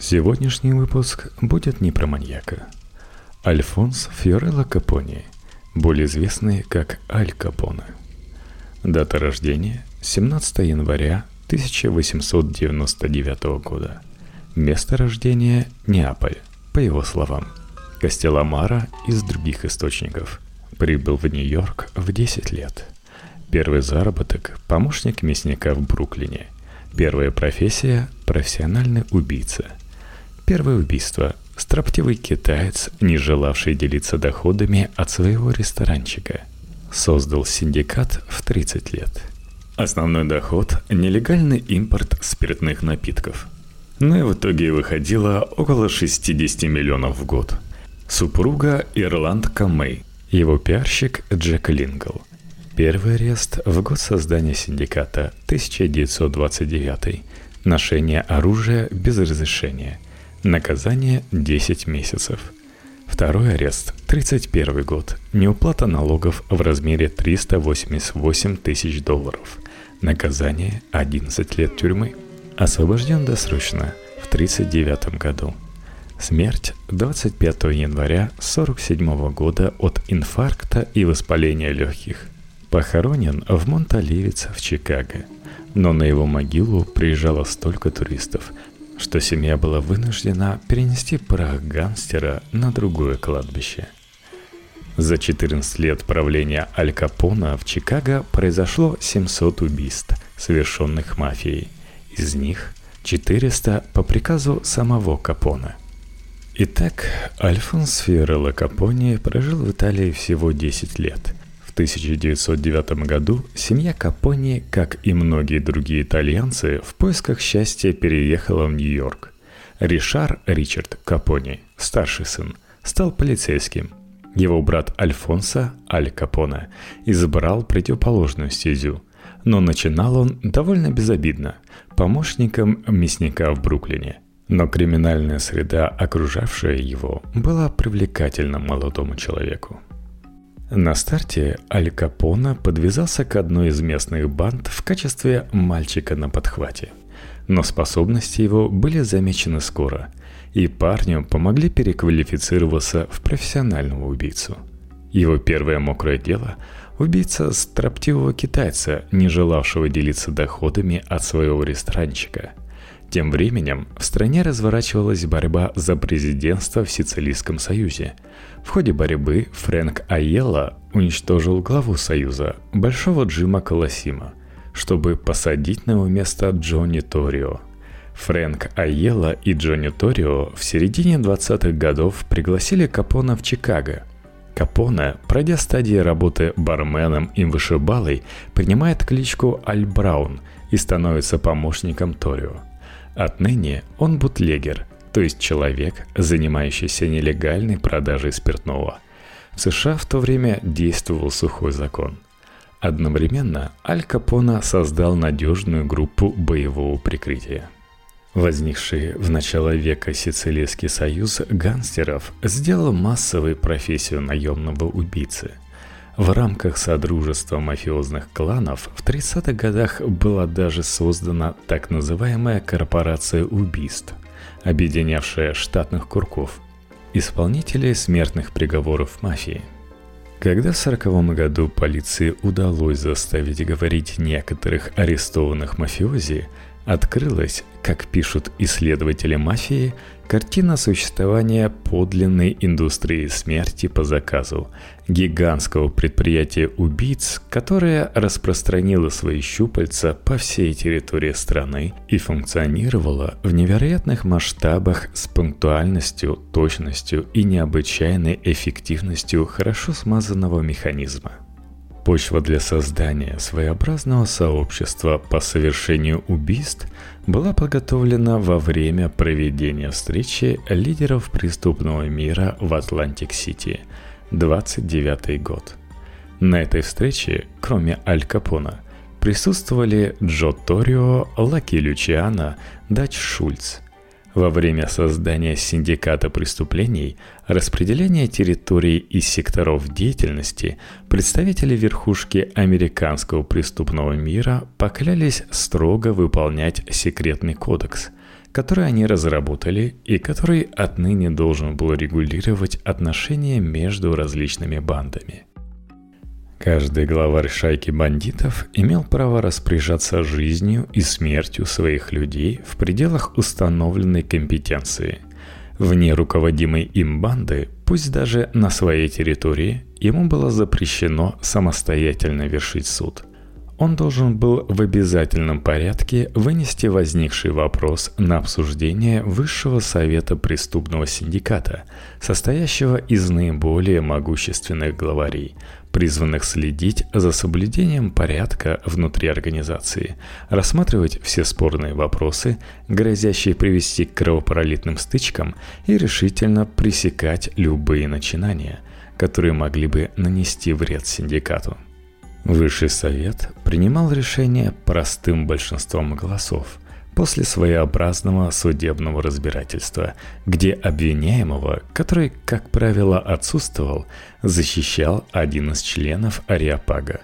Сегодняшний выпуск будет не про маньяка. Альфонс Фиорелло Капони, более известный как Аль Капоне. Дата рождения – 17 января 1899 года. Место рождения – Неаполь, по его словам. Костеламара из других источников. Прибыл в Нью-Йорк в 10 лет. Первый заработок – помощник мясника в Бруклине. Первая профессия – профессиональный убийца – Первое убийство. Строптивый китаец, не желавший делиться доходами от своего ресторанчика. Создал синдикат в 30 лет. Основной доход – нелегальный импорт спиртных напитков. Но и в итоге выходило около 60 миллионов в год. Супруга Ирландка Мэй, его пиарщик Джек Лингл. Первый арест в год создания синдиката 1929. Ношение оружия без разрешения – Наказание 10 месяцев. Второй арест – 31 год. Неуплата налогов в размере 388 тысяч долларов. Наказание – 11 лет тюрьмы. Освобожден досрочно в 39 году. Смерть 25 января 47 года от инфаркта и воспаления легких. Похоронен в Монталивец в Чикаго. Но на его могилу приезжало столько туристов – что семья была вынуждена перенести прах гангстера на другое кладбище. За 14 лет правления Аль Капона в Чикаго произошло 700 убийств, совершенных мафией. Из них 400 по приказу самого Капона. Итак, Альфонс Фиорелло Капони прожил в Италии всего 10 лет – 1909 году семья Капони, как и многие другие итальянцы, в поисках счастья переехала в Нью-Йорк. Ришар Ричард Капони, старший сын, стал полицейским. Его брат Альфонсо Аль Капоне избрал противоположную стезю, но начинал он довольно безобидно, помощником мясника в Бруклине – но криминальная среда, окружавшая его, была привлекательна молодому человеку. На старте Аль Капона подвязался к одной из местных банд в качестве мальчика на подхвате. Но способности его были замечены скоро, и парню помогли переквалифицироваться в профессионального убийцу. Его первое мокрое дело – убийца строптивого китайца, не желавшего делиться доходами от своего ресторанчика. Тем временем в стране разворачивалась борьба за президентство в Сицилийском Союзе – в ходе борьбы Фрэнк Айелла уничтожил главу Союза, Большого Джима Колосима, чтобы посадить на его место Джонни Торио. Фрэнк Айелла и Джонни Торио в середине 20-х годов пригласили Капона в Чикаго. Капона, пройдя стадии работы барменом и вышибалой, принимает кличку Аль Браун и становится помощником Торио. Отныне он бутлегер – то есть человек, занимающийся нелегальной продажей спиртного. В США в то время действовал сухой закон. Одновременно Аль Капона создал надежную группу боевого прикрытия. Возникший в начало века Сицилийский союз гангстеров сделал массовой профессию наемного убийцы. В рамках Содружества мафиозных кланов в 30-х годах была даже создана так называемая корпорация убийств – объединявшая штатных курков, исполнителей смертных приговоров мафии. Когда в 1940 году полиции удалось заставить говорить некоторых арестованных мафиози, открылось, как пишут исследователи мафии, картина существования подлинной индустрии смерти по заказу, гигантского предприятия убийц, которое распространило свои щупальца по всей территории страны и функционировало в невероятных масштабах с пунктуальностью, точностью и необычайной эффективностью хорошо смазанного механизма – Почва для создания своеобразного сообщества по совершению убийств была подготовлена во время проведения встречи лидеров преступного мира в Атлантик-Сити, 29 год. На этой встрече, кроме Аль Капона, присутствовали Джо Торрио, Лаки Лючиано, Дач Шульц – во время создания синдиката преступлений, распределения территорий и секторов деятельности, представители верхушки американского преступного мира поклялись строго выполнять секретный кодекс, который они разработали и который отныне должен был регулировать отношения между различными бандами. Каждый главарь шайки бандитов имел право распоряжаться жизнью и смертью своих людей в пределах установленной компетенции. Вне руководимой им банды, пусть даже на своей территории, ему было запрещено самостоятельно вершить суд – он должен был в обязательном порядке вынести возникший вопрос на обсуждение Высшего Совета Преступного Синдиката, состоящего из наиболее могущественных главарей, призванных следить за соблюдением порядка внутри организации, рассматривать все спорные вопросы, грозящие привести к кровопролитным стычкам и решительно пресекать любые начинания, которые могли бы нанести вред синдикату. Высший совет принимал решение простым большинством голосов после своеобразного судебного разбирательства, где обвиняемого, который, как правило, отсутствовал, защищал один из членов Ариапага.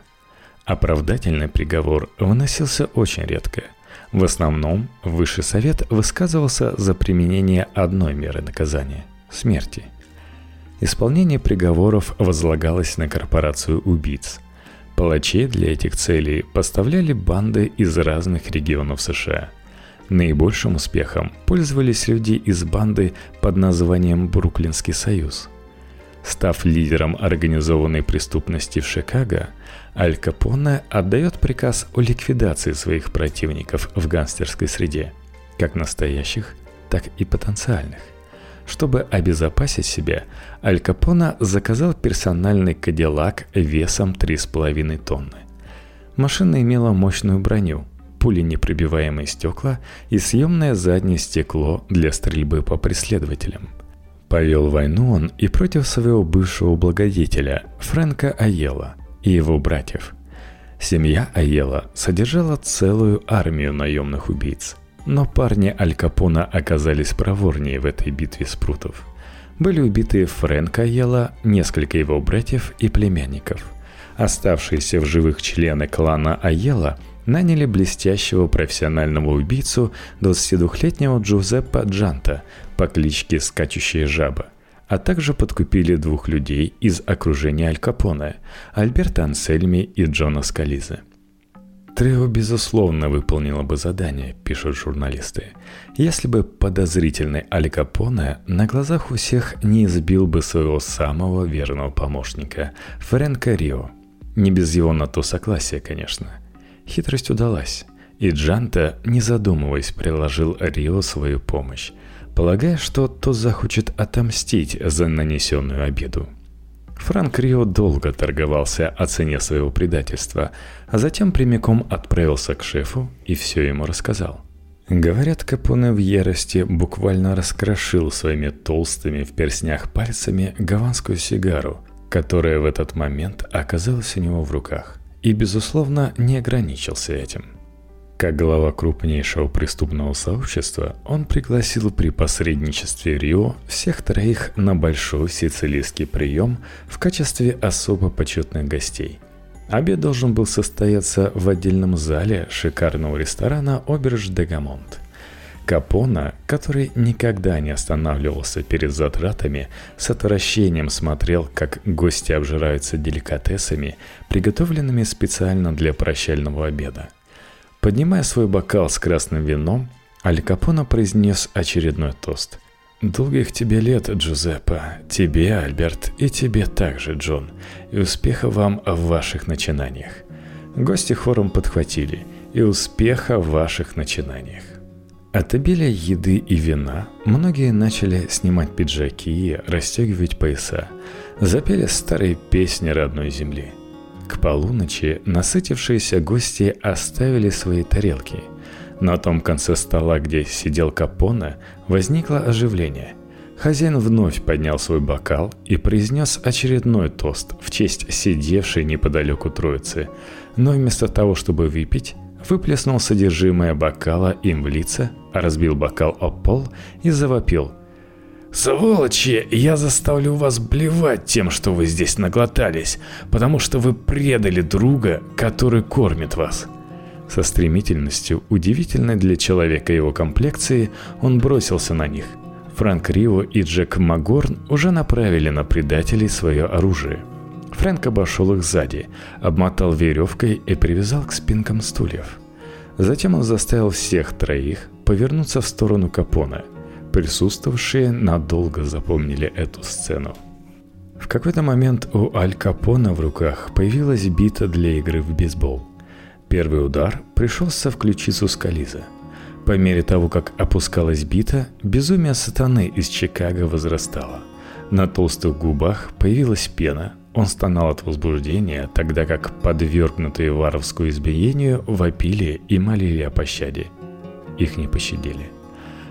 Оправдательный приговор выносился очень редко. В основном Высший совет высказывался за применение одной меры наказания – смерти. Исполнение приговоров возлагалось на корпорацию убийц – Палачей для этих целей поставляли банды из разных регионов США. Наибольшим успехом пользовались люди из банды под названием «Бруклинский союз». Став лидером организованной преступности в Чикаго, Аль Капоне отдает приказ о ликвидации своих противников в гангстерской среде, как настоящих, так и потенциальных. Чтобы обезопасить себя, Аль Капона заказал персональный кадиллак весом 3,5 тонны. Машина имела мощную броню, пуленепробиваемые стекла и съемное заднее стекло для стрельбы по преследователям. Повел войну он и против своего бывшего благодетеля Фрэнка Аела и его братьев. Семья Аела содержала целую армию наемных убийц – но парни Аль Капона оказались проворнее в этой битве спрутов. Были убиты Фрэнк Айела, несколько его братьев и племянников. Оставшиеся в живых члены клана Айела наняли блестящего профессионального убийцу 22-летнего Джузеппа Джанта по кличке Скачущая Жаба, а также подкупили двух людей из окружения Аль Капоне – Альберта Ансельми и Джона Скализа – Трио, безусловно, выполнило бы задание, пишут журналисты, если бы подозрительный Аль Капоне на глазах у всех не избил бы своего самого верного помощника, Фрэнка Рио. Не без его на то согласия, конечно. Хитрость удалась, и Джанта, не задумываясь, приложил Рио свою помощь, полагая, что тот захочет отомстить за нанесенную обиду. Франк Рио долго торговался о цене своего предательства, а затем прямиком отправился к шефу и все ему рассказал. Говорят, Капоне в ярости буквально раскрошил своими толстыми в перснях пальцами гаванскую сигару, которая в этот момент оказалась у него в руках, и, безусловно, не ограничился этим. Как глава крупнейшего преступного сообщества, он пригласил при посредничестве Рио всех троих на большой сицилийский прием в качестве особо почетных гостей. Обед должен был состояться в отдельном зале шикарного ресторана «Оберж де Гамонт». Капона, который никогда не останавливался перед затратами, с отвращением смотрел, как гости обжираются деликатесами, приготовленными специально для прощального обеда – Поднимая свой бокал с красным вином, Аль Капоне произнес очередной тост. «Долгих тебе лет, Джузеппе, тебе, Альберт, и тебе также, Джон, и успеха вам в ваших начинаниях». Гости хором подхватили «И успеха в ваших начинаниях». От обилия еды и вина многие начали снимать пиджаки и расстегивать пояса. Запели старые песни родной земли – к полуночи насытившиеся гости оставили свои тарелки. На том конце стола, где сидел Капона, возникло оживление. Хозяин вновь поднял свой бокал и произнес очередной тост в честь сидевшей неподалеку троицы, но вместо того, чтобы выпить, выплеснул содержимое бокала им в лица, разбил бокал о пол и завопил – Сволочи, я заставлю вас блевать тем, что вы здесь наглотались, потому что вы предали друга, который кормит вас. Со стремительностью, удивительной для человека его комплекции, он бросился на них. Франк Рио и Джек Магорн уже направили на предателей свое оружие. Фрэнк обошел их сзади, обмотал веревкой и привязал к спинкам стульев. Затем он заставил всех троих повернуться в сторону Капона. Присутствовавшие надолго запомнили эту сцену. В какой-то момент у Аль Капона в руках появилась бита для игры в бейсбол – Первый удар пришелся в ключицу Скализа. По мере того, как опускалась бита, безумие сатаны из Чикаго возрастало. На толстых губах появилась пена, он стонал от возбуждения, тогда как подвергнутые варовскую избиению вопили и молили о пощаде. Их не пощадили.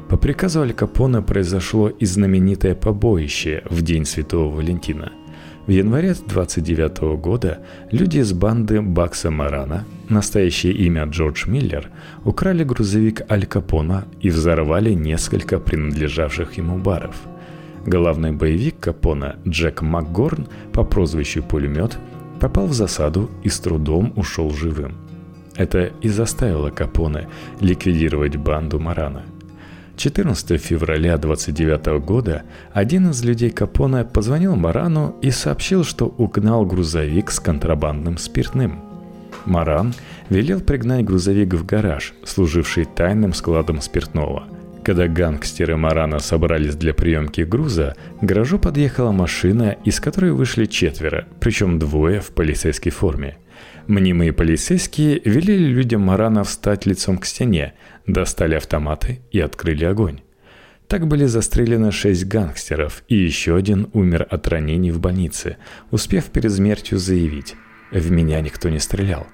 По приказу Аль Капона произошло и знаменитое побоище в День Святого Валентина – в январе 29 года люди из банды Бакса Марана, настоящее имя Джордж Миллер, украли грузовик Аль Капона и взорвали несколько принадлежавших ему баров. Главный боевик Капона Джек МакГорн по прозвищу Пулемет попал в засаду и с трудом ушел живым. Это и заставило Капоне ликвидировать банду Марана – 14 февраля 29 года один из людей Капона позвонил Марану и сообщил, что угнал грузовик с контрабандным спиртным. Маран велел пригнать грузовик в гараж, служивший тайным складом спиртного. Когда гангстеры Марана собрались для приемки груза, к гаражу подъехала машина, из которой вышли четверо, причем двое в полицейской форме – Мнимые полицейские велели людям Марана встать лицом к стене, достали автоматы и открыли огонь. Так были застрелены шесть гангстеров, и еще один умер от ранений в больнице, успев перед смертью заявить «В меня никто не стрелял».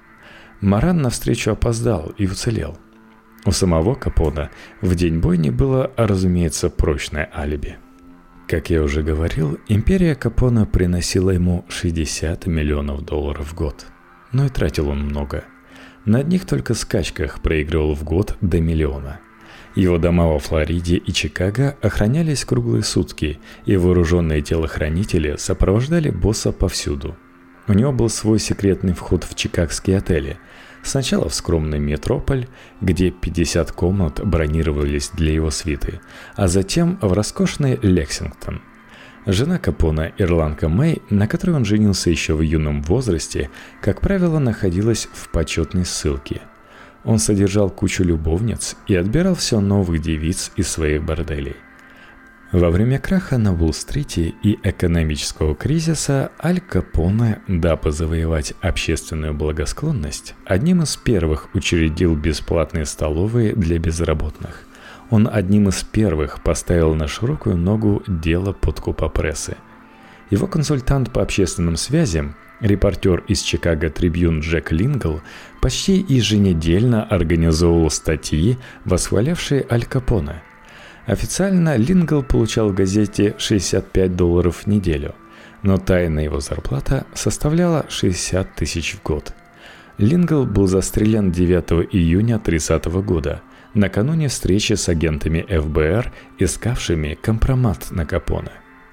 Маран навстречу опоздал и уцелел. У самого Капона в день бойни было, разумеется, прочное алиби. Как я уже говорил, империя Капона приносила ему 60 миллионов долларов в год – но и тратил он много. На одних только скачках проигрывал в год до миллиона. Его дома во Флориде и Чикаго охранялись круглые сутки, и вооруженные телохранители сопровождали босса повсюду. У него был свой секретный вход в чикагские отели. Сначала в скромный метрополь, где 50 комнат бронировались для его свиты, а затем в роскошный Лексингтон – Жена Капона, ирландка Мэй, на которой он женился еще в юном возрасте, как правило, находилась в почетной ссылке. Он содержал кучу любовниц и отбирал все новых девиц из своих борделей. Во время краха на Уолл-стрите и экономического кризиса Аль Капоне, дабы завоевать общественную благосклонность, одним из первых учредил бесплатные столовые для безработных. Он одним из первых поставил на широкую ногу дело подкупа прессы. Его консультант по общественным связям, репортер из Чикаго Трибюн Джек Лингл, почти еженедельно организовывал статьи, восхвалявшие Аль Капоне. Официально Лингл получал в газете 65 долларов в неделю, но тайная его зарплата составляла 60 тысяч в год. Лингл был застрелен 9 июня 30 года – накануне встречи с агентами ФБР, искавшими компромат на Капоне.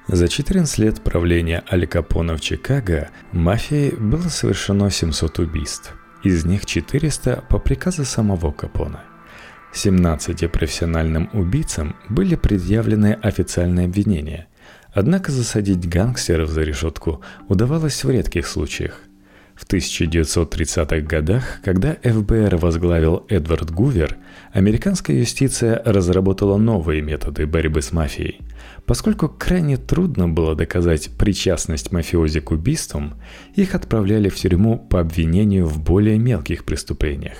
За 14 лет правления Аль Капона в Чикаго мафией было совершено 700 убийств. Из них 400 по приказу самого Капона. 17 профессиональным убийцам были предъявлены официальные обвинения. Однако засадить гангстеров за решетку удавалось в редких случаях. В 1930-х годах, когда ФБР возглавил Эдвард Гувер, американская юстиция разработала новые методы борьбы с мафией. Поскольку крайне трудно было доказать причастность мафиози к убийствам, их отправляли в тюрьму по обвинению в более мелких преступлениях.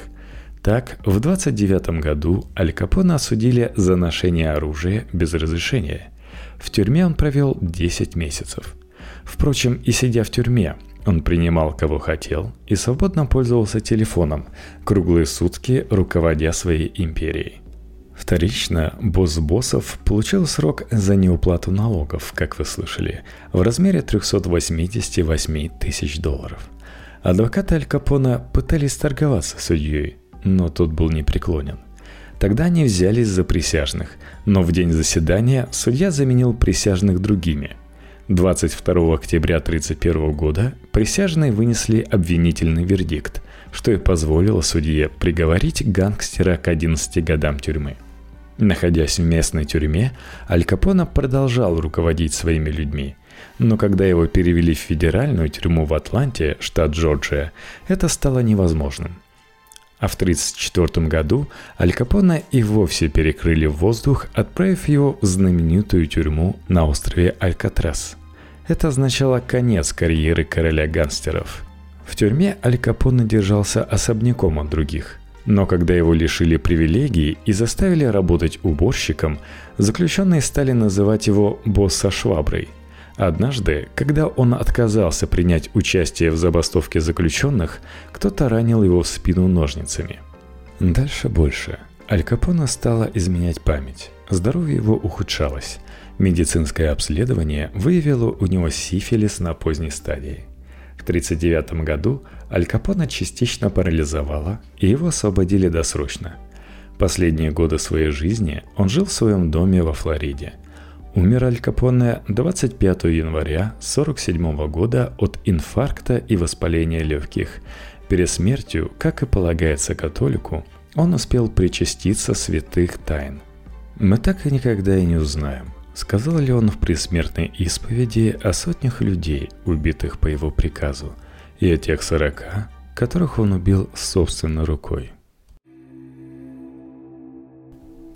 Так, в 29 году Аль Капона осудили за ношение оружия без разрешения. В тюрьме он провел 10 месяцев. Впрочем, и сидя в тюрьме, он принимал кого хотел и свободно пользовался телефоном, круглые сутки руководя своей империей. Вторично, босс боссов получил срок за неуплату налогов, как вы слышали, в размере 388 тысяч долларов. Адвокаты Аль Капона пытались торговаться судьей, но тот был непреклонен. Тогда они взялись за присяжных, но в день заседания судья заменил присяжных другими – 22 октября 1931 года присяжные вынесли обвинительный вердикт. что и позволило судье приговорить гангстера к 11 годам тюрьмы. Находясь в местной тюрьме, Аль Капона продолжал руководить своими людьми. Но когда его перевели в федеральную тюрьму в Атланте, штат Джорджия, это стало невозможным. А в 1934 году Аль Капона и вовсе перекрыли воздух, отправив его в знаменитую тюрьму на острове Алькатрас – это означало конец карьеры короля гангстеров. В тюрьме Аль Капоне держался особняком от других. Но когда его лишили привилегий и заставили работать уборщиком, заключенные стали называть его «босс со шваброй». Однажды, когда он отказался принять участие в забастовке заключенных, кто-то ранил его в спину ножницами. Дальше больше. Аль Капоне стала изменять память. Здоровье его ухудшалось. Медицинское обследование выявило у него сифилис на поздней стадии. В 1939 году Аль Капона частично парализовало, и его освободили досрочно. Последние годы своей жизни он жил в своем доме во Флориде. Умер Аль Капоне 25 января 1947 года от инфаркта и воспаления легких. Перед смертью, как и полагается католику, он успел причаститься святых тайн. Мы так и никогда и не узнаем, Сказал ли он в предсмертной исповеди о сотнях людей, убитых по его приказу, и о тех сорока, которых он убил собственной рукой?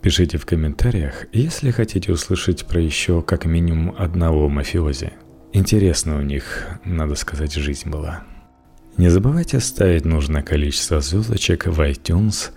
Пишите в комментариях, если хотите услышать про еще как минимум одного мафиози. Интересно у них, надо сказать, жизнь была. Не забывайте ставить нужное количество звездочек в iTunes,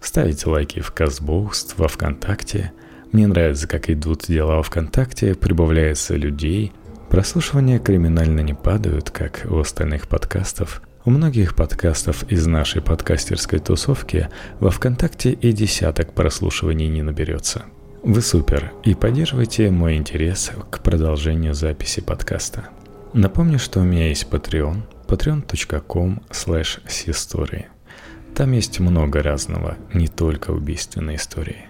ставить лайки в Казбоуст, во Вконтакте – мне нравится, как идут дела ВКонтакте, прибавляется людей. Прослушивания криминально не падают, как у остальных подкастов. У многих подкастов из нашей подкастерской тусовки во ВКонтакте и десяток прослушиваний не наберется. Вы супер и поддерживайте мой интерес к продолжению записи подкаста. Напомню, что у меня есть Patreon, patreon.com slash Там есть много разного, не только убийственные истории.